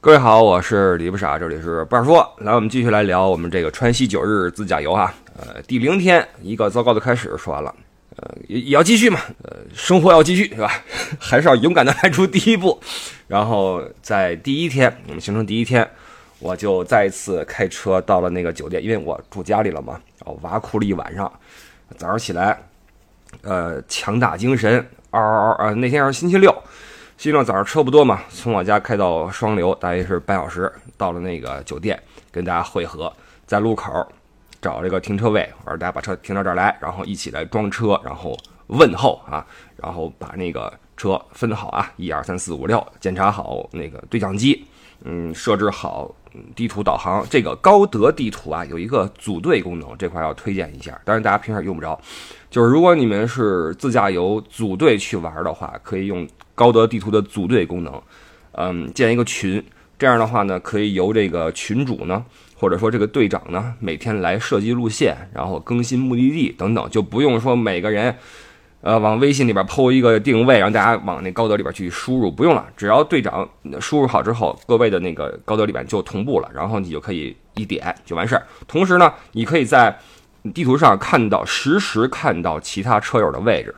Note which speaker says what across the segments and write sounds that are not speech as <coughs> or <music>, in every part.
Speaker 1: 各位好，我是李不傻，这里是不二说。来，我们继续来聊我们这个川西九日自驾游哈。呃，第零天，一个糟糕的开始说完了，呃，也也要继续嘛。呃，生活要继续，是吧？<laughs> 还是要勇敢的迈出第一步。然后在第一天，我们行程第一天，我就再一次开车到了那个酒店，因为我住家里了嘛。然后挖苦了一晚上，早上起来，呃，强打精神，嗷嗷嗷！呃，那天是星期六。西六早上车不多嘛，从我家开到双流大约是半小时，到了那个酒店跟大家汇合，在路口找这个停车位，我说大家把车停到这儿来，然后一起来装车，然后问候啊，然后把那个车分好啊，一二三四五六，检查好那个对讲机，嗯，设置好地图导航。这个高德地图啊有一个组队功能，这块要推荐一下，当然大家平时用不着。就是如果你们是自驾游组队去玩的话，可以用。高德地图的组队功能，嗯，建一个群，这样的话呢，可以由这个群主呢，或者说这个队长呢，每天来设计路线，然后更新目的地等等，就不用说每个人，呃，往微信里边抛一个定位，让大家往那高德里边去输入，不用了，只要队长输入好之后，各位的那个高德里边就同步了，然后你就可以一点就完事儿。同时呢，你可以在地图上看到实时看到其他车友的位置，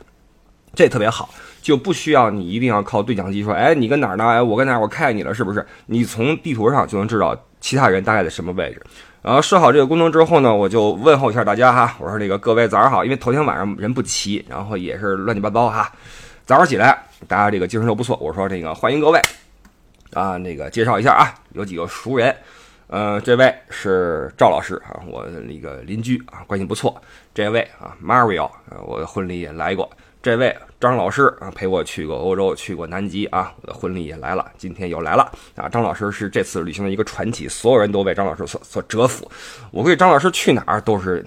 Speaker 1: 这特别好。就不需要你一定要靠对讲机说，哎，你跟哪儿呢？哎，我跟哪儿？我看见你了，是不是？你从地图上就能知道其他人大概在什么位置。然后设好这个功能之后呢，我就问候一下大家哈，我说那个各位早上好，因为头天晚上人不齐，然后也是乱七八糟哈。早上起来大家这个精神都不错，我说这个欢迎各位啊，那个介绍一下啊，有几个熟人，呃，这位是赵老师啊，我那个邻居啊，关系不错。这位啊，Mario，我的婚礼也来过。这位张老师啊，陪我去过欧洲，去过南极啊，我的婚礼也来了，今天又来了啊！张老师是这次旅行的一个传奇，所有人都为张老师所所折服。我估计张老师去哪儿都是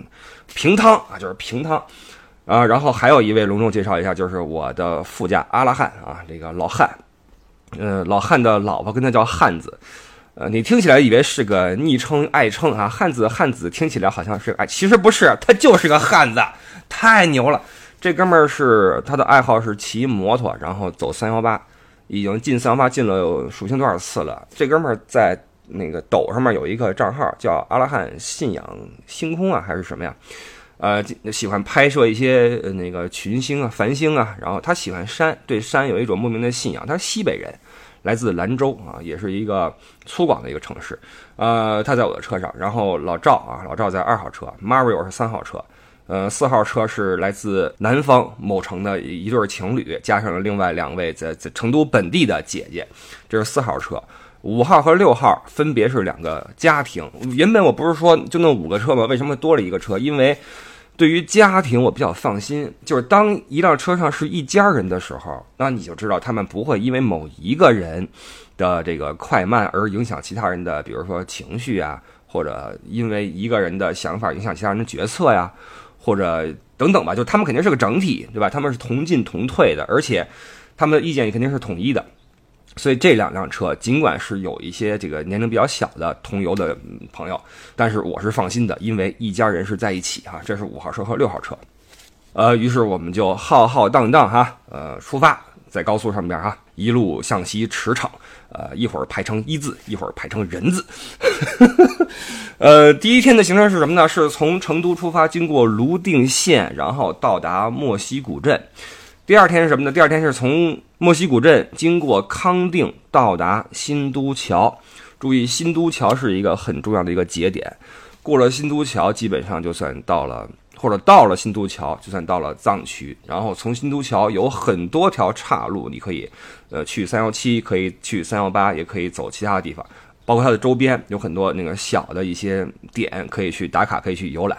Speaker 1: 平汤啊，就是平汤啊。然后还有一位隆重介绍一下，就是我的副驾阿拉汉啊，这个老汉，呃，老汉的老婆跟他叫汉子，呃，你听起来以为是个昵称爱称啊，汉子汉子听起来好像是哎，其实不是，他就是个汉子，太牛了。这哥们儿是他的爱好是骑摩托，然后走三幺八，已经进三幺八进了数星多少次了。这哥们儿在那个抖上面有一个账号叫阿拉汉信仰星空啊，还是什么呀？呃，喜欢拍摄一些那个群星啊、繁星啊。然后他喜欢山，对山有一种莫名的信仰。他是西北人，来自兰州啊，也是一个粗犷的一个城市。呃，他在我的车上，然后老赵啊，老赵在二号车，Mario 是三号车。呃，四号车是来自南方某城的一对情侣，加上了另外两位在在成都本地的姐姐，这是四号车。五号和六号分别是两个家庭。原本我不是说就那五个车吗？为什么多了一个车？因为对于家庭我比较放心，就是当一辆车上是一家人的时候，那你就知道他们不会因为某一个人的这个快慢而影响其他人的，比如说情绪啊，或者因为一个人的想法影响其他人的决策呀。或者等等吧，就他们肯定是个整体，对吧？他们是同进同退的，而且他们的意见也肯定是统一的。所以这两辆车尽管是有一些这个年龄比较小的同游的朋友，但是我是放心的，因为一家人是在一起哈。这是五号车和六号车，呃，于是我们就浩浩荡荡哈，呃，出发在高速上边哈，一路向西驰骋。呃，一会儿排成一字，一会儿排成人字。<laughs> 呃，第一天的行程是什么呢？是从成都出发，经过泸定县，然后到达莫西古镇。第二天是什么呢？第二天是从莫西古镇经过康定，到达新都桥。注意，新都桥是一个很重要的一个节点，过了新都桥，基本上就算到了。或者到了新都桥，就算到了藏区。然后从新都桥有很多条岔路，你可以，呃，去三幺七，可以去三幺八，也可以走其他的地方。包括它的周边有很多那个小的一些点可以去打卡，可以去游览。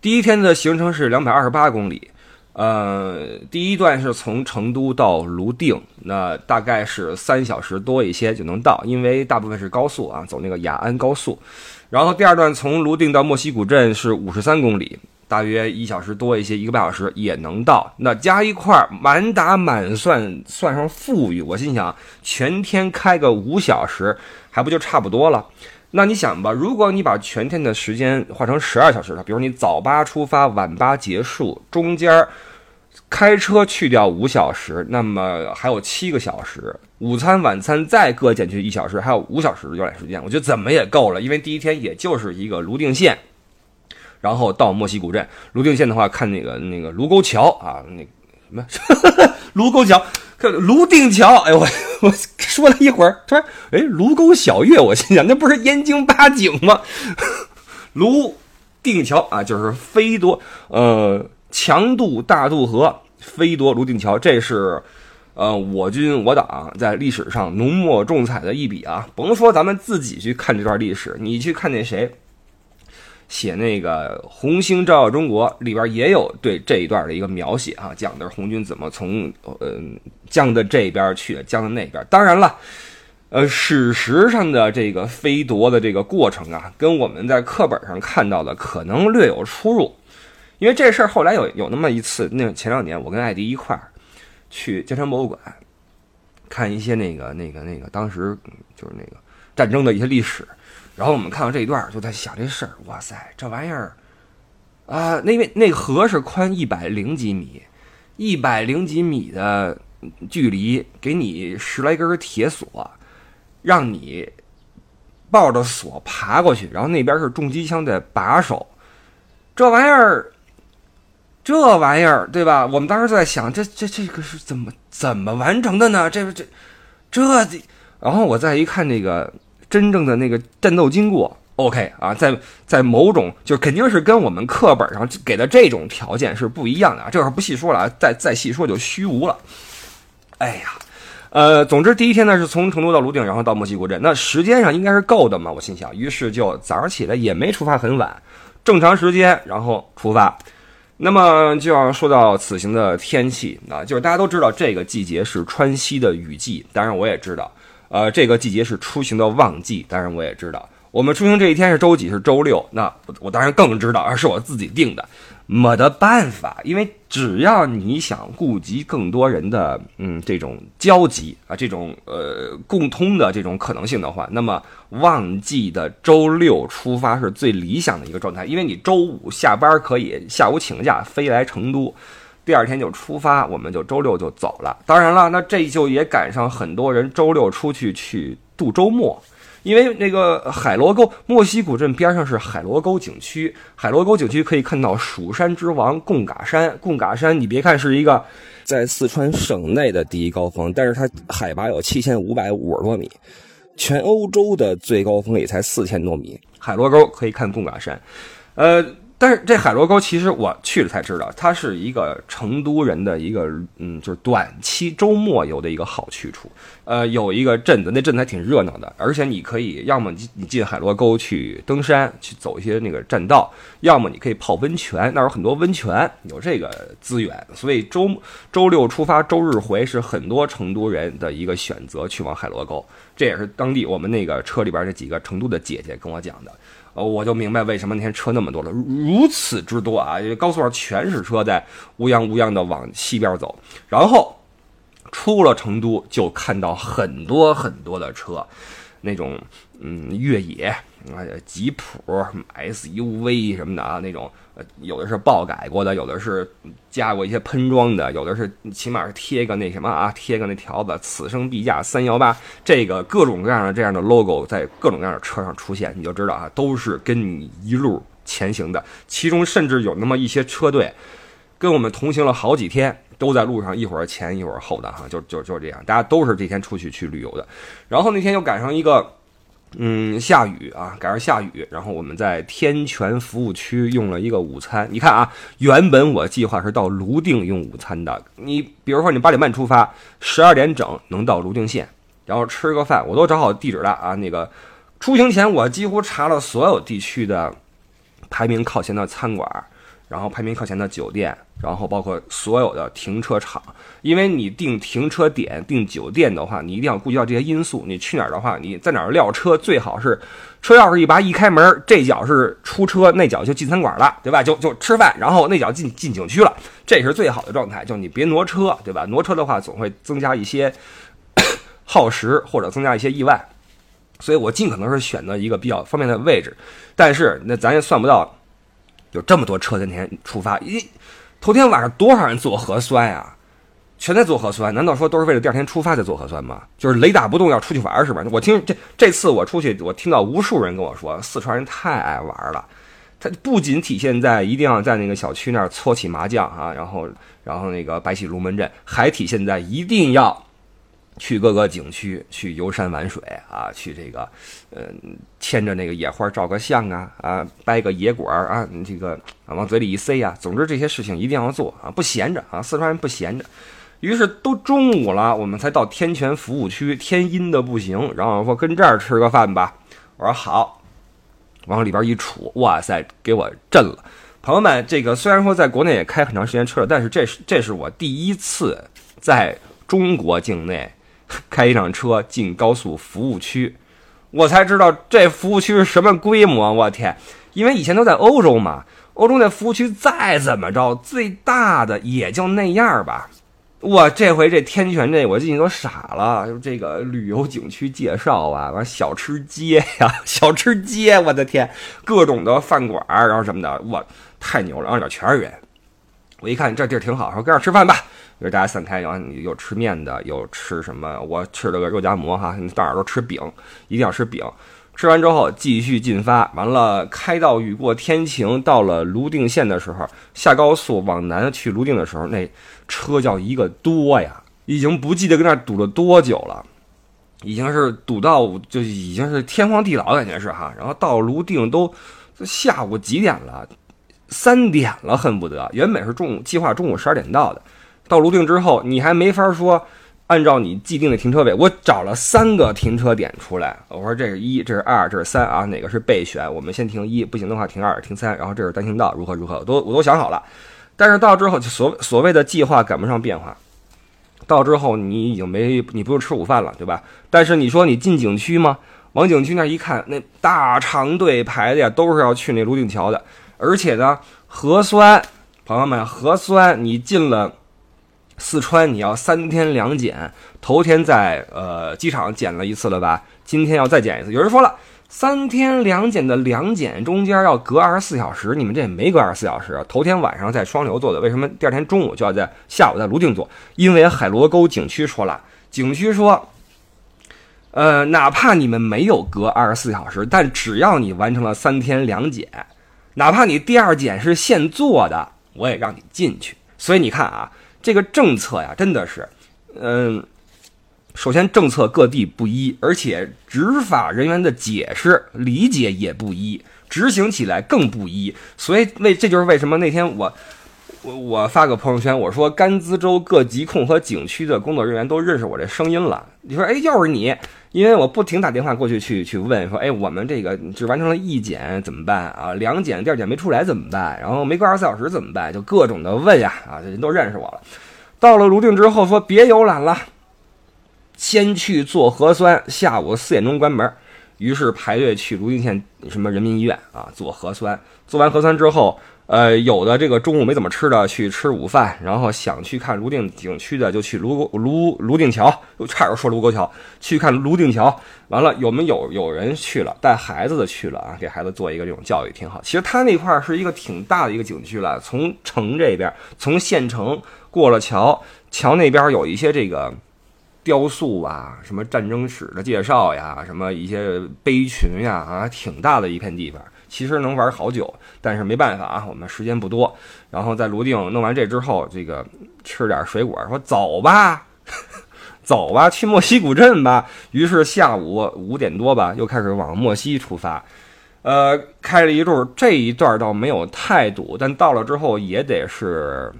Speaker 1: 第一天的行程是两百二十八公里，呃，第一段是从成都到泸定，那大概是三小时多一些就能到，因为大部分是高速啊，走那个雅安高速。然后第二段从泸定到莫西古镇是五十三公里，大约一小时多一些，一个半小时也能到。那加一块儿满打满算算上富裕，我心想全天开个五小时，还不就差不多了？那你想吧，如果你把全天的时间换成十二小时的，比如你早八出发，晚八结束，中间开车去掉五小时，那么还有七个小时，午餐、晚餐再各减去一小时，还有五小时的游览时间，我觉得怎么也够了。因为第一天也就是一个泸定县，然后到莫西古镇。泸定县的话，看那个那个卢沟桥啊，那什么卢沟桥，<laughs> 看泸定桥。哎呦我我说了一会儿，突然哎卢沟晓月，我心想那不是燕京八景吗？<laughs> 泸定桥啊，就是飞夺呃。强渡大渡河，飞夺泸定桥，这是，呃，我军我党在历史上浓墨重彩的一笔啊！甭说咱们自己去看这段历史，你去看那谁写那个《红星照耀中国》里边也有对这一段的一个描写啊，讲的是红军怎么从呃江的这边去江的那边。当然了，呃，史实上的这个飞夺的这个过程啊，跟我们在课本上看到的可能略有出入。因为这事儿后来有有那么一次，那前两年我跟艾迪一块儿去江山博物馆看一些那个那个那个当时就是那个战争的一些历史，然后我们看到这一段就在想这事儿，哇塞，这玩意儿啊，那边那河是宽一百零几米，一百零几米的距离，给你十来根铁索，让你抱着锁爬过去，然后那边是重机枪的把手，这玩意儿。这玩意儿，对吧？我们当时在想，这这这个是怎么怎么完成的呢？这这这，然后我再一看那个真正的那个战斗经过，OK 啊，在在某种就肯定是跟我们课本上给的这种条件是不一样的啊。这会儿不细说了啊，再再细说就虚无了。哎呀，呃，总之第一天呢是从成都到泸定，然后到墨西古镇，那时间上应该是够的嘛，我心想，于是就早上起来也没出发很晚，正常时间，然后出发。那么就要说到此行的天气啊，就是大家都知道这个季节是川西的雨季，当然我也知道，呃，这个季节是出行的旺季，当然我也知道。我们出行这一天是周几？是周六。那我当然更知道，而 <laughs> 是我自己定的。没得办法，因为只要你想顾及更多人的嗯这种交集啊，这种呃共通的这种可能性的话，那么旺季的周六出发是最理想的一个状态，因为你周五下班可以下午请假飞来成都，第二天就出发，我们就周六就走了。当然了，那这就也赶上很多人周六出去去度周末。因为那个海螺沟，墨西古镇边上是海螺沟景区。海螺沟景区可以看到蜀山之王贡嘎山。贡嘎山，你别看是一个在四川省内的第一高峰，但是它海拔有七千五百五十多米，全欧洲的最高峰也才四千多米。海螺沟可以看贡嘎山，呃。但是这海螺沟其实我去了才知道，它是一个成都人的一个嗯，就是短期周末游的一个好去处。呃，有一个镇子，那镇子还挺热闹的，而且你可以要么你你进海螺沟去登山，去走一些那个栈道，要么你可以泡温泉，那儿有很多温泉，有这个资源。所以周周六出发，周日回是很多成都人的一个选择，去往海螺沟。这也是当地我们那个车里边那几个成都的姐姐跟我讲的。呃，我就明白为什么那天车那么多了，如此之多啊！高速上全是车在乌泱乌泱的往西边走，然后出了成都就看到很多很多的车，那种嗯越野啊吉普 SUV 什么的啊那种。有的是爆改过的，有的是加过一些喷装的，有的是起码是贴个那什么啊，贴个那条子“此生必驾三幺八”，这个各种各样的这样的 logo 在各种各样的车上出现，你就知道啊，都是跟你一路前行的。其中甚至有那么一些车队跟我们同行了好几天，都在路上一会儿前一会儿后的哈，就就就这样，大家都是这天出去去旅游的。然后那天又赶上一个。嗯，下雨啊，赶上下雨，然后我们在天泉服务区用了一个午餐。你看啊，原本我计划是到泸定用午餐的。你比如说，你八点半出发，十二点整能到泸定县，然后吃个饭，我都找好地址了啊。那个出行前，我几乎查了所有地区的排名靠前的餐馆。然后排名靠前的酒店，然后包括所有的停车场，因为你订停车点、订酒店的话，你一定要顾及到这些因素。你去哪儿的话，你在哪儿撂车，最好是车钥匙一拔一开门，这脚是出车，那脚就进餐馆了，对吧？就就吃饭，然后那脚进进景区了，这是最好的状态。就你别挪车，对吧？挪车的话总会增加一些 <coughs> 耗时或者增加一些意外，所以我尽可能是选择一个比较方便的位置。但是那咱也算不到。有这么多车在那天出发，一头天晚上多少人做核酸呀？全在做核酸，难道说都是为了第二天出发在做核酸吗？就是雷打不动要出去玩是吧？我听这这次我出去，我听到无数人跟我说，四川人太爱玩了。它不仅体现在一定要在那个小区那儿搓起麻将啊，然后然后那个摆起龙门阵，还体现在一定要去各个景区去游山玩水啊，去这个呃牵着那个野花照个相啊啊，掰个野果啊，这个往嘴里一塞呀。总之这些事情一定要做啊，不闲着啊，四川人不闲着。于是都中午了，我们才到天泉服务区，天阴的不行。然后说跟这儿吃个饭吧，我说好，往里边一杵，哇塞，给我震了。朋友们，这个虽然说在国内也开很长时间车了，但是这是这是我第一次在中国境内 <laughs> 开一辆车进高速服务区，我才知道这服务区是什么规模。我天，因为以前都在欧洲嘛，欧洲那服务区再怎么着，最大的也就那样吧。我这回这天泉这我进去都傻了，这个旅游景区介绍啊，完小吃街呀，<laughs> 小吃街，我的天，各种的饭馆然后什么的，哇，太牛了，然后里全是人。我一看这地儿挺好，说跟这吃饭吧，就是大家散开，然后你有吃面的，有吃什么，我吃了个肉夹馍哈，你到哪都吃饼，一定要吃饼。吃完之后继续进发，完了开到雨过天晴，到了泸定县的时候，下高速往南去泸定的时候，那车叫一个多呀，已经不记得跟那堵了多久了，已经是堵到就已经是天荒地老感觉是哈。然后到泸定都下午几点了，三点了，恨不得原本是中午计划中午十二点到的，到泸定之后你还没法说。按照你既定的停车位，我找了三个停车点出来。我说这是一，这是二，这是三啊，哪个是备选？我们先停一，不行的话停二、停三。然后这是单行道，如何如何，都我都想好了。但是到之后，就所所谓的计划赶不上变化。到之后你已经没你不用吃午饭了，对吧？但是你说你进景区吗？往景区那一看，那大长队排的呀，都是要去那泸定桥的。而且呢，核酸，朋友们，核酸你进了。四川你要三天两检，头天在呃机场检了一次了吧？今天要再检一次。有人说了，三天两检的两检中间要隔二十四小时，你们这也没隔二十四小时。头天晚上在双流做的，为什么第二天中午就要在下午在泸定做？因为海螺沟景区说了，景区说，呃，哪怕你们没有隔二十四小时，但只要你完成了三天两检，哪怕你第二检是现做的，我也让你进去。所以你看啊。这个政策呀，真的是，嗯，首先政策各地不一，而且执法人员的解释理解也不一，执行起来更不一。所以为这就是为什么那天我我我发个朋友圈，我说甘孜州各疾控和景区的工作人员都认识我这声音了。你说，哎，又是你？因为我不停打电话过去去去问，说，哎，我们这个只完成了一检怎么办啊？两检第二检没出来怎么办？然后没过二十四小时怎么办？就各种的问呀，啊，人都认识我了。到了泸定之后，说别游览了，先去做核酸，下午四点钟关门。于是排队去泸定县什么人民医院啊做核酸。做完核酸之后。呃，有的这个中午没怎么吃的去吃午饭，然后想去看泸定景区的就去泸泸泸定桥，又差点说泸沟桥，去看泸定桥。完了，有没有有人去了，带孩子的去了啊？给孩子做一个这种教育挺好。其实他那块是一个挺大的一个景区了，从城这边，从县城过了桥，桥那边有一些这个雕塑啊，什么战争史的介绍呀，什么一些碑群呀，啊，挺大的一片地方。其实能玩好久，但是没办法啊，我们时间不多。然后在泸定弄完这之后，这个吃点水果，说走吧，<laughs> 走吧，去莫西古镇吧。于是下午五点多吧，又开始往莫西出发。呃，开了一路，这一段倒没有太堵，但到了之后也得是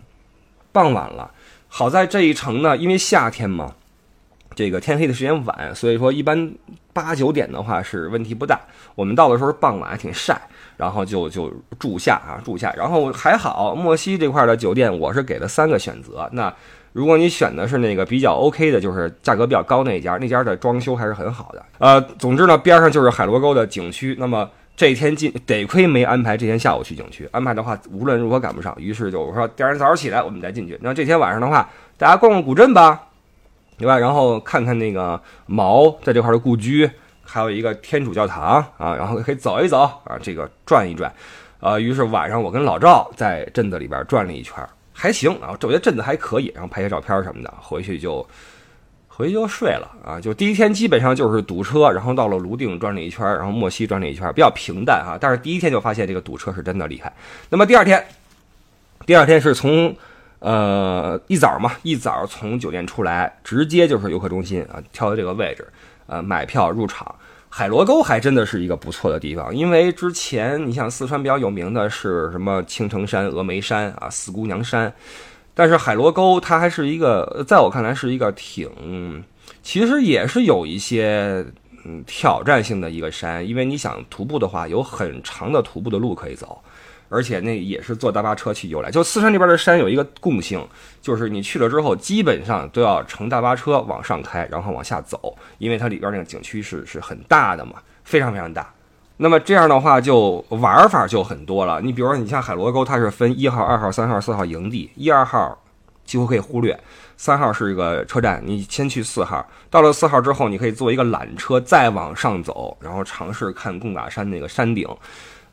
Speaker 1: 傍晚了。好在这一程呢，因为夏天嘛。这个天黑的时间晚，所以说一般八九点的话是问题不大。我们到的时候傍晚还挺晒，然后就就住下啊住下，然后还好。莫西这块的酒店我是给了三个选择。那如果你选的是那个比较 OK 的，就是价格比较高那家，那家的装修还是很好的。呃，总之呢，边上就是海螺沟的景区。那么这天进得亏没安排这天下午去景区，安排的话无论如何赶不上。于是就我说第二天早上起来我们再进去。那这天晚上的话，大家逛逛古镇吧。对吧？然后看看那个毛在这块的故居，还有一个天主教堂啊，然后可以走一走啊，这个转一转，呃，于是晚上我跟老赵在镇子里边转了一圈，还行啊，我觉得镇子还可以，然后拍些照片什么的，回去就回去就睡了啊。就第一天基本上就是堵车，然后到了泸定转了一圈，然后莫西转了一圈，比较平淡哈。但是第一天就发现这个堵车是真的厉害。那么第二天，第二天是从呃一早嘛，一早从酒店出来，直接就是游客中心啊，挑的这个位置，呃，买票入场。海螺沟还真的是一个不错的地方，因为之前你像四川比较有名的是什么青城山、峨眉山啊、四姑娘山，但是海螺沟它还是一个，在我看来是一个挺，其实也是有一些嗯挑战性的一个山，因为你想徒步的话，有很长的徒步的路可以走。而且那也是坐大巴车去游览。就四川这边的山有一个共性，就是你去了之后，基本上都要乘大巴车往上开，然后往下走，因为它里边那个景区是是很大的嘛，非常非常大。那么这样的话，就玩法就很多了。你比如说，你像海螺沟，它是分一号、二号、三号、四号营地，一二号几乎可以忽略，三号是一个车站，你先去四号。到了四号之后，你可以坐一个缆车再往上走，然后尝试看贡嘎山那个山顶。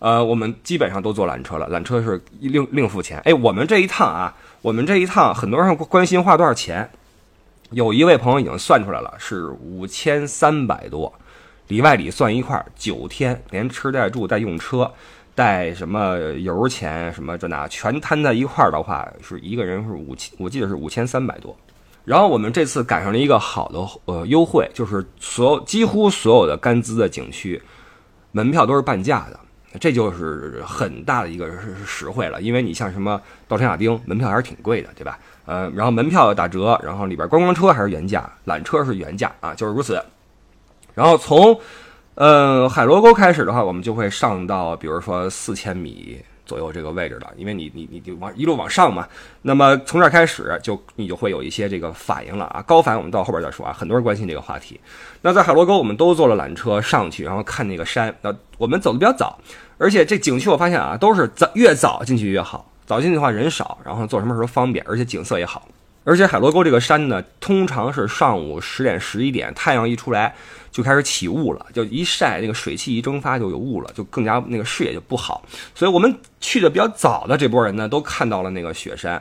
Speaker 1: 呃，我们基本上都坐缆车了，缆车是另另付钱。哎，我们这一趟啊，我们这一趟很多人关心花多少钱，有一位朋友已经算出来了，是五千三百多，里外里算一块儿，九天连吃带住带用车，带什么油钱什么这那，全摊在一块儿的话，是一个人是五千，我记得是五千三百多。然后我们这次赶上了一个好的呃优惠，就是所有几乎所有的甘孜的景区门票都是半价的。这就是很大的一个实惠了，因为你像什么稻城亚丁门票还是挺贵的，对吧？呃，然后门票打折，然后里边观光车还是原价，缆车是原价啊，就是如此。然后从呃海螺沟开始的话，我们就会上到比如说四千米。左右这个位置的，因为你你你就往一路往上嘛，那么从这儿开始就你就会有一些这个反应了啊，高反我们到后边再说啊，很多人关心这个话题。那在海螺沟我们都坐了缆车上去，然后看那个山。那我们走的比较早，而且这景区我发现啊，都是早越早进去越好，早进去的话人少，然后做什么时候方便，而且景色也好。而且海螺沟这个山呢，通常是上午十点十一点，太阳一出来就开始起雾了，就一晒那个水汽一蒸发就有雾了，就更加那个视野就不好。所以我们去的比较早的这波人呢，都看到了那个雪山，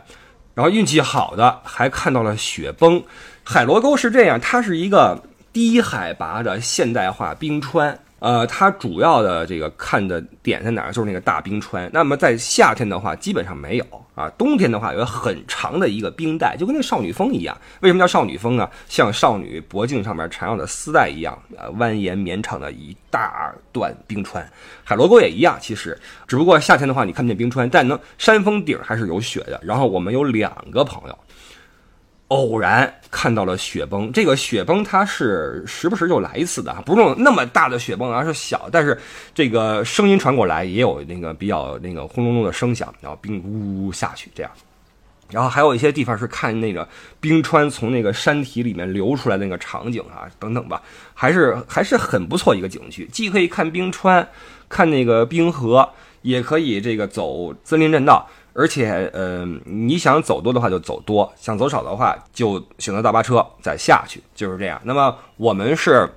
Speaker 1: 然后运气好的还看到了雪崩。海螺沟是这样，它是一个低海拔的现代化冰川。呃，它主要的这个看的点在哪儿？就是那个大冰川。那么在夏天的话，基本上没有啊。冬天的话，有很长的一个冰带，就跟那少女峰一样。为什么叫少女峰呢？像少女脖颈上面缠绕的丝带一样，呃，蜿蜒绵长的一大段冰川。海螺沟也一样，其实只不过夏天的话你看不见冰川，但能山峰顶还是有雪的。然后我们有两个朋友。偶然看到了雪崩，这个雪崩它是时不时就来一次的，不是那么大的雪崩，而是小，但是这个声音传过来也有那个比较那个轰隆隆的声响，然后冰呜呜下去这样，然后还有一些地方是看那个冰川从那个山体里面流出来那个场景啊等等吧，还是还是很不错一个景区，既可以看冰川，看那个冰河，也可以这个走森林栈道。而且，呃，你想走多的话就走多，想走少的话就选择大巴车再下去，就是这样。那么我们是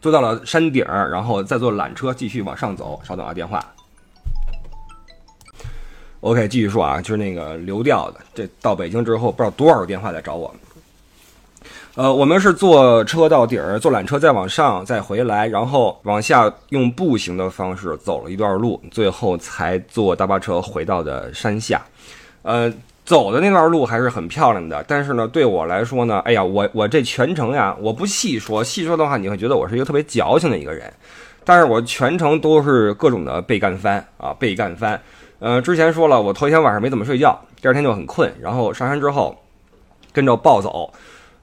Speaker 1: 坐到了山顶，然后再坐缆车继续往上走。稍等啊，电话。OK，继续说啊，就是那个流调的，这到北京之后不知道多少个电话在找我们。呃，我们是坐车到底儿，坐缆车再往上，再回来，然后往下用步行的方式走了一段路，最后才坐大巴车回到的山下。呃，走的那段路还是很漂亮的，但是呢，对我来说呢，哎呀，我我这全程呀，我不细说，细说的话你会觉得我是一个特别矫情的一个人，但是我全程都是各种的被干翻啊，被干翻。呃，之前说了，我头一天晚上没怎么睡觉，第二天就很困，然后上山之后跟着暴走。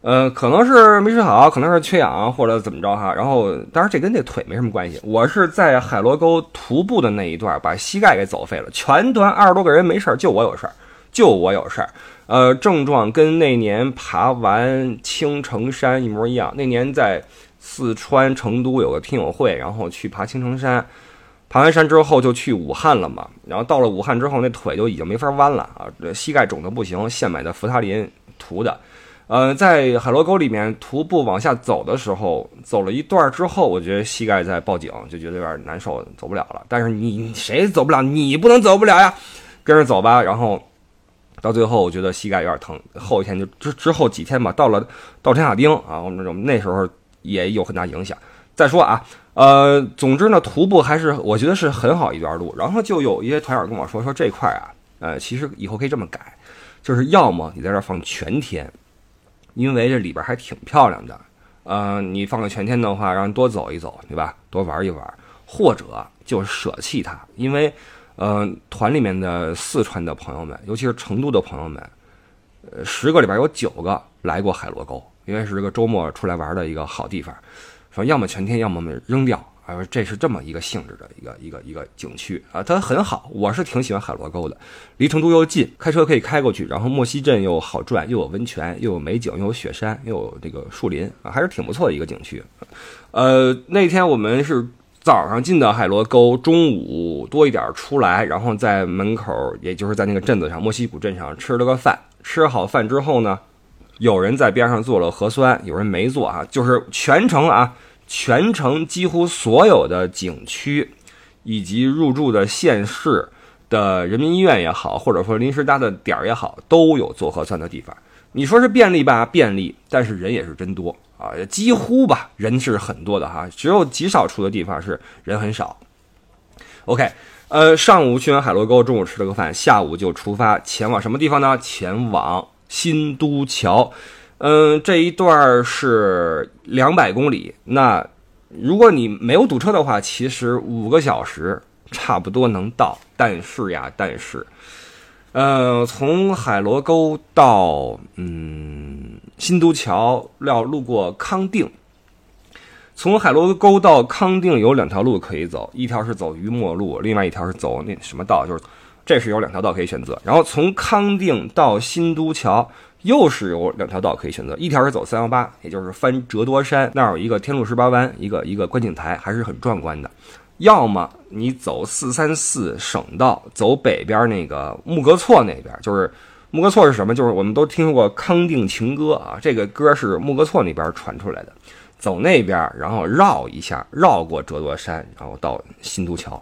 Speaker 1: 呃，可能是没睡好，可能是缺氧或者怎么着哈。然后，当然这跟这腿没什么关系。我是在海螺沟徒步的那一段，把膝盖给走废了。全团二十多个人没事儿，就我有事儿，就我有事儿。呃，症状跟那年爬完青城山一模一样。那年在四川成都有个听友会，然后去爬青城山，爬完山之后就去武汉了嘛。然后到了武汉之后，那腿就已经没法弯了啊，膝盖肿的不行，现买的福他林涂的。呃，在海螺沟里面徒步往下走的时候，走了一段之后，我觉得膝盖在报警，就觉得有点难受，走不了了。但是你谁走不了？你不能走不了呀，跟着走吧。然后到最后我觉得膝盖有点疼，后一天就之之后几天吧，到了到陈亚丁啊，我们那时候也有很大影响。再说啊，呃，总之呢，徒步还是我觉得是很好一段路。然后就有一些团友跟我说，说这块啊，呃，其实以后可以这么改，就是要么你在这放全天，因为这里边还挺漂亮的，呃，你放个全天的话，让人多走一走，对吧？多玩一玩，或者就舍弃它，因为。呃，团里面的四川的朋友们，尤其是成都的朋友们，呃，十个里边有九个来过海螺沟，因为是个周末出来玩的一个好地方。说要么全天，要么扔掉。啊，这是这么一个性质的一个一个一个景区啊，它很好，我是挺喜欢海螺沟的，离成都又近，开车可以开过去，然后莫西镇又好转，又有温泉，又有美景，又有雪山，又有这个树林啊，还是挺不错的一个景区。呃，那天我们是。早上进的海螺沟，中午多一点出来，然后在门口，也就是在那个镇子上，莫西古镇上吃了个饭。吃好饭之后呢，有人在边上做了核酸，有人没做啊。就是全程啊，全程几乎所有的景区以及入住的县市的人民医院也好，或者说临时搭的点儿也好，都有做核酸的地方。你说是便利吧？便利，但是人也是真多。啊，几乎吧，人是很多的哈，只有极少数的地方是人很少。OK，呃，上午去完海螺沟，中午吃了个饭，下午就出发前往什么地方呢？前往新都桥。嗯，这一段是两百公里。那如果你没有堵车的话，其实五个小时差不多能到。但是呀，但是，呃，从海螺沟到嗯。新都桥要路过康定，从海螺沟到康定有两条路可以走，一条是走榆墨路，另外一条是走那什么道，就是这是有两条道可以选择。然后从康定到新都桥又是有两条道可以选择，一条是走三幺八，也就是翻折多山，那儿有一个天路十八弯，一个一个观景台，还是很壮观的。要么你走四三四省道，走北边那个木格措那边，就是。木格措是什么？就是我们都听说过《康定情歌》啊，这个歌是木格措那边传出来的。走那边，然后绕一下，绕过折多山，然后到新都桥。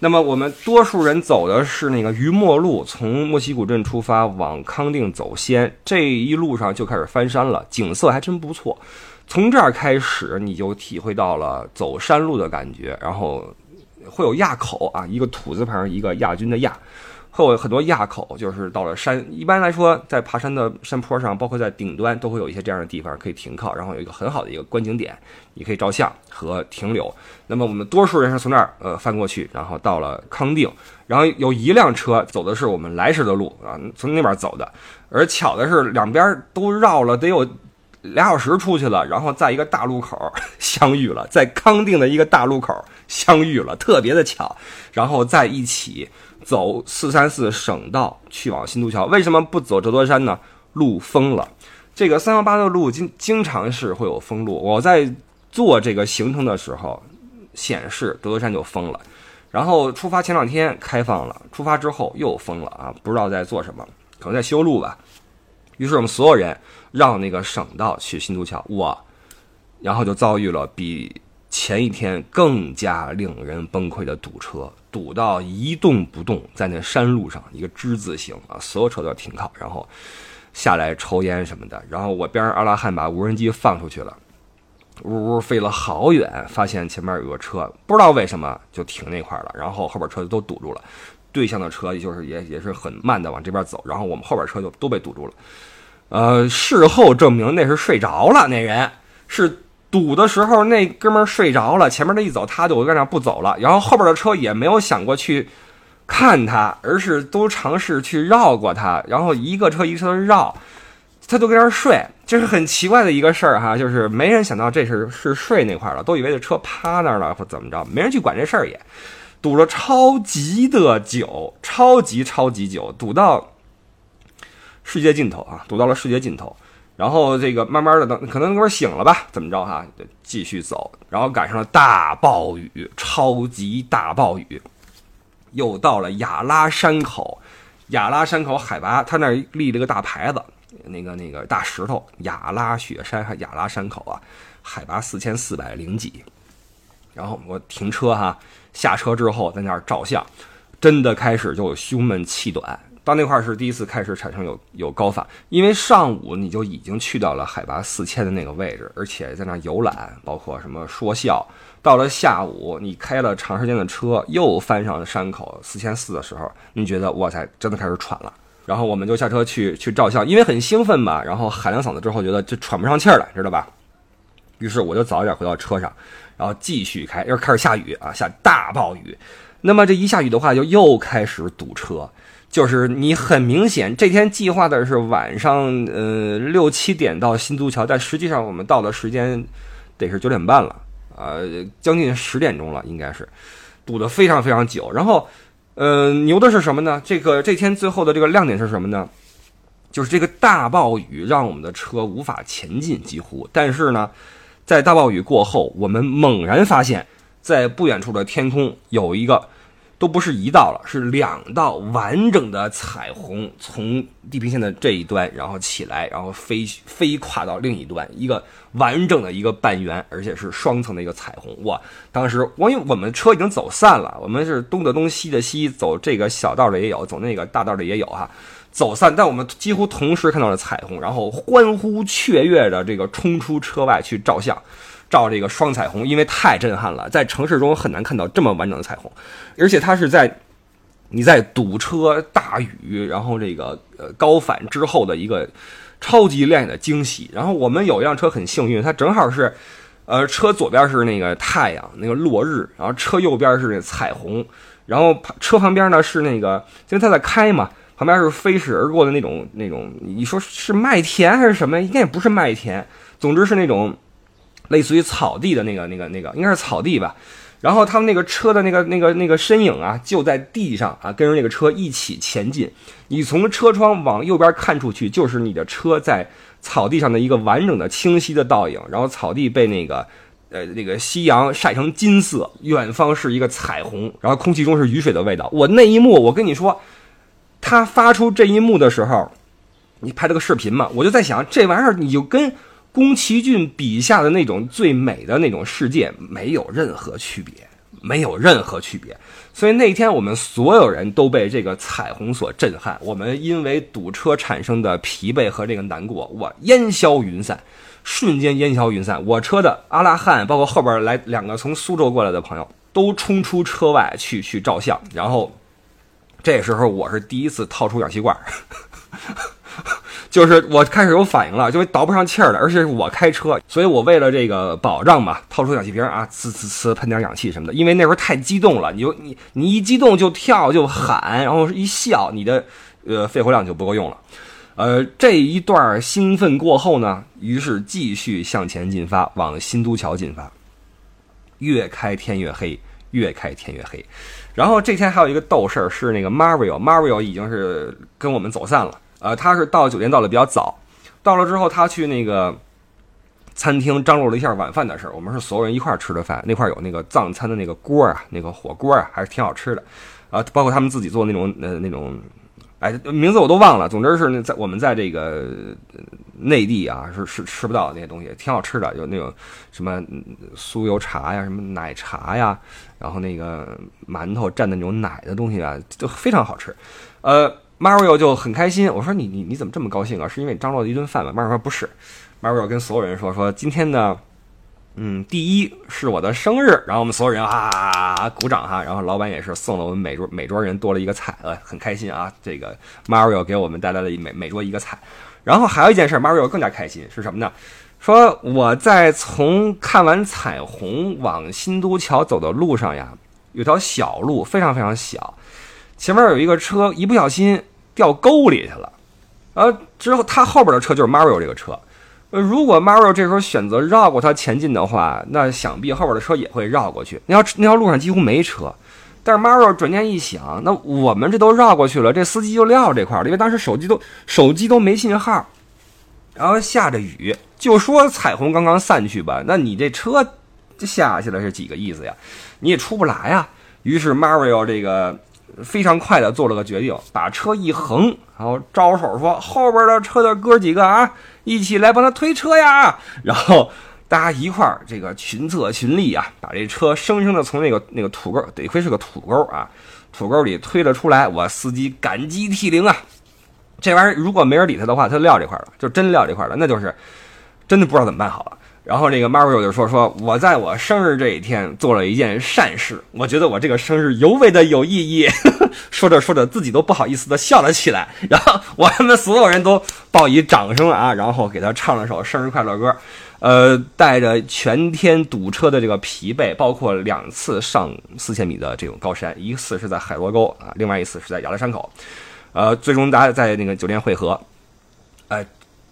Speaker 1: 那么我们多数人走的是那个榆墨路，从莫西古镇出发往康定走先。这一路上就开始翻山了，景色还真不错。从这儿开始，你就体会到了走山路的感觉，然后会有垭口啊，一个土字旁，一个亚军的亚。会有很多垭口，就是到了山。一般来说，在爬山的山坡上，包括在顶端，都会有一些这样的地方可以停靠，然后有一个很好的一个观景点，你可以照相和停留。那么我们多数人是从那儿呃翻过去，然后到了康定，然后有一辆车走的是我们来时的路啊，从那边走的。而巧的是，两边都绕了得有俩小时出去了，然后在一个大路口 <laughs> 相遇了，在康定的一个大路口相遇了，特别的巧，然后在一起。走四三四省道去往新都桥，为什么不走折多山呢？路封了。这个三幺八的路经经常是会有封路。我在做这个行程的时候，显示折多山就封了。然后出发前两天开放了，出发之后又封了啊！不知道在做什么，可能在修路吧。于是我们所有人让那个省道去新都桥，我，然后就遭遇了比。前一天更加令人崩溃的堵车，堵到一动不动，在那山路上一个之字形啊，所有车都要停靠，然后下来抽烟什么的。然后我边上阿拉汉把无人机放出去了，呜呜飞了好远，发现前面有个车，不知道为什么就停那块了，然后后边车都堵住了，对向的车就是也也是很慢的往这边走，然后我们后边车就都被堵住了。呃，事后证明那是睡着了，那人是。堵的时候，那哥们儿睡着了，前面的一走，他就在那不走了。然后后边的车也没有想过去看他，而是都尝试去绕过他。然后一个车一个车绕，他就跟那睡，这是很奇怪的一个事儿哈。就是没人想到这是是睡那块了，都以为这车趴那儿了或怎么着，没人去管这事儿也。堵了超级的久，超级超级久，堵到世界尽头啊，堵到了世界尽头。然后这个慢慢的等，可能那会儿醒了吧，怎么着哈？继续走，然后赶上了大暴雨，超级大暴雨，又到了雅拉山口。雅拉山口海拔，它那儿立了个大牌子，那个那个大石头，雅拉雪山还雅拉山口啊，海拔四千四百零几。然后我停车哈，下车之后在那儿照相，真的开始就胸闷气短。到那块儿是第一次开始产生有有高反，因为上午你就已经去到了海拔四千的那个位置，而且在那游览，包括什么说笑。到了下午，你开了长时间的车，又翻上山口四千四的时候，你觉得哇塞，真的开始喘了。然后我们就下车去去照相，因为很兴奋嘛。然后喊两嗓子之后，觉得就喘不上气儿来，知道吧？于是我就早一点回到车上，然后继续开。又开始下雨啊，下大暴雨。那么这一下雨的话，就又开始堵车。就是你很明显，这天计划的是晚上呃六七点到新都桥，但实际上我们到的时间得是九点半了，呃，将近十点钟了，应该是堵得非常非常久。然后，呃，牛的是什么呢？这个这天最后的这个亮点是什么呢？就是这个大暴雨让我们的车无法前进，几乎。但是呢，在大暴雨过后，我们猛然发现，在不远处的天空有一个。都不是一道了，是两道完整的彩虹，从地平线的这一端，然后起来，然后飞飞跨到另一端，一个完整的一个半圆，而且是双层的一个彩虹。哇！当时我因为我们车已经走散了，我们是东的东西的西，走这个小道的也有，走那个大道的也有哈，走散，但我们几乎同时看到了彩虹，然后欢呼雀跃的这个冲出车外去照相。照这个双彩虹，因为太震撼了，在城市中很难看到这么完整的彩虹，而且它是在你在堵车、大雨，然后这个呃高反之后的一个超级亮眼的惊喜。然后我们有一辆车很幸运，它正好是呃车左边是那个太阳那个落日，然后车右边是彩虹，然后车旁边呢是那个因为它在开嘛，旁边是飞驰而过的那种那种，你说是麦田还是什么？应该也不是麦田，总之是那种。类似于草地的那个、那个、那个，应该是草地吧。然后他们那个车的那个、那个、那个身影啊，就在地上啊，跟着那个车一起前进。你从车窗往右边看出去，就是你的车在草地上的一个完整的、清晰的倒影。然后草地被那个呃那个夕阳晒成金色，远方是一个彩虹，然后空气中是雨水的味道。我那一幕，我跟你说，他发出这一幕的时候，你拍了个视频嘛？我就在想，这玩意儿你就跟。宫崎骏笔下的那种最美的那种世界没有任何区别，没有任何区别。所以那天我们所有人都被这个彩虹所震撼。我们因为堵车产生的疲惫和这个难过，我烟消云散，瞬间烟消云散。我车的阿拉汉，包括后边来两个从苏州过来的朋友，都冲出车外去去照相。然后这时候我是第一次掏出氧气罐。就是我开始有反应了，就倒不上气儿了，而且是我开车，所以我为了这个保障嘛，掏出氧气瓶啊，呲呲呲喷点氧气什么的。因为那时候太激动了，你就你你一激动就跳就喊，然后一笑，你的呃肺活量就不够用了。呃，这一段兴奋过后呢，于是继续向前进发，往新都桥进发。越开天越黑，越开天越黑。然后这天还有一个逗事儿，是那个 Mario，Mario 已经是跟我们走散了。呃，他是到酒店到的比较早，到了之后他去那个餐厅张罗了一下晚饭的事儿。我们是所有人一块儿吃的饭，那块儿有那个藏餐的那个锅啊，那个火锅啊，还是挺好吃的。啊，包括他们自己做那种呃那种，哎，名字我都忘了。总之是那在我们在这个内地啊，是是吃不到那些东西，挺好吃的。有那种什么酥油茶呀，什么奶茶呀，然后那个馒头蘸的那种奶的东西啊，就非常好吃。呃。Mario 就很开心，我说你你你怎么这么高兴啊？是因为张罗了一顿饭吗？Mario 说不是，Mario 跟所有人说说今天呢，嗯，第一是我的生日，然后我们所有人啊鼓掌哈，然后老板也是送了我们每桌每桌人多了一个菜，呃，很开心啊。这个 Mario 给我们带来了每每桌一个菜，然后还有一件事，Mario 更加开心是什么呢？说我在从看完彩虹往新都桥走的路上呀，有条小路，非常非常小。前面有一个车，一不小心掉沟里去了，呃，之后他后边的车就是 Mario 这个车，呃，如果 Mario 这时候选择绕过他前进的话，那想必后边的车也会绕过去。那条那条路上几乎没车，但是 Mario 转念一想，那我们这都绕过去了，这司机就撂这块了，因为当时手机都手机都没信号，然后下着雨，就说彩虹刚刚散去吧，那你这车下去了是几个意思呀？你也出不来呀。于是 Mario 这个。非常快的做了个决定，把车一横，然后招手说：“后边的车的哥几个啊，一起来帮他推车呀！”然后大家一块儿这个群策群力啊，把这车生生的从那个那个土沟，得亏是个土沟啊，土沟里推了出来。我司机感激涕零啊！这玩意儿如果没人理他的话，他撂这块了，就真撂这块了，那就是真的不知道怎么办好了。然后这个 Mario 就说：“说我在我生日这一天做了一件善事，我觉得我这个生日尤为的有意义。<laughs> ”说着说着，自己都不好意思的笑了起来。然后 <laughs> 我们所有人都报以掌声啊，然后给他唱了首生日快乐歌。呃，带着全天堵车的这个疲惫，包括两次上四千米的这种高山，一次是在海螺沟啊，另外一次是在亚勒山口。呃，最终大家在那个酒店汇合。哎，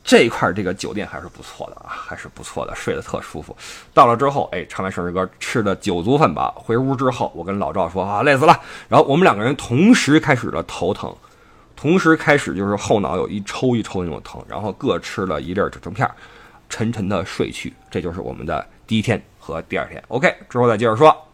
Speaker 1: 这一块这个酒店还是不错的啊，还是不错的，睡得特舒服。到了之后，哎，唱完生日歌，吃的酒足饭饱，回屋之后，我跟老赵说啊，累死了。然后我们两个人同时开始了头疼，同时开始就是后脑有一抽一抽那种疼，然后各吃了一粒止疼片。沉沉的睡去，这就是我们的第一天和第二天。OK，之后再接着说。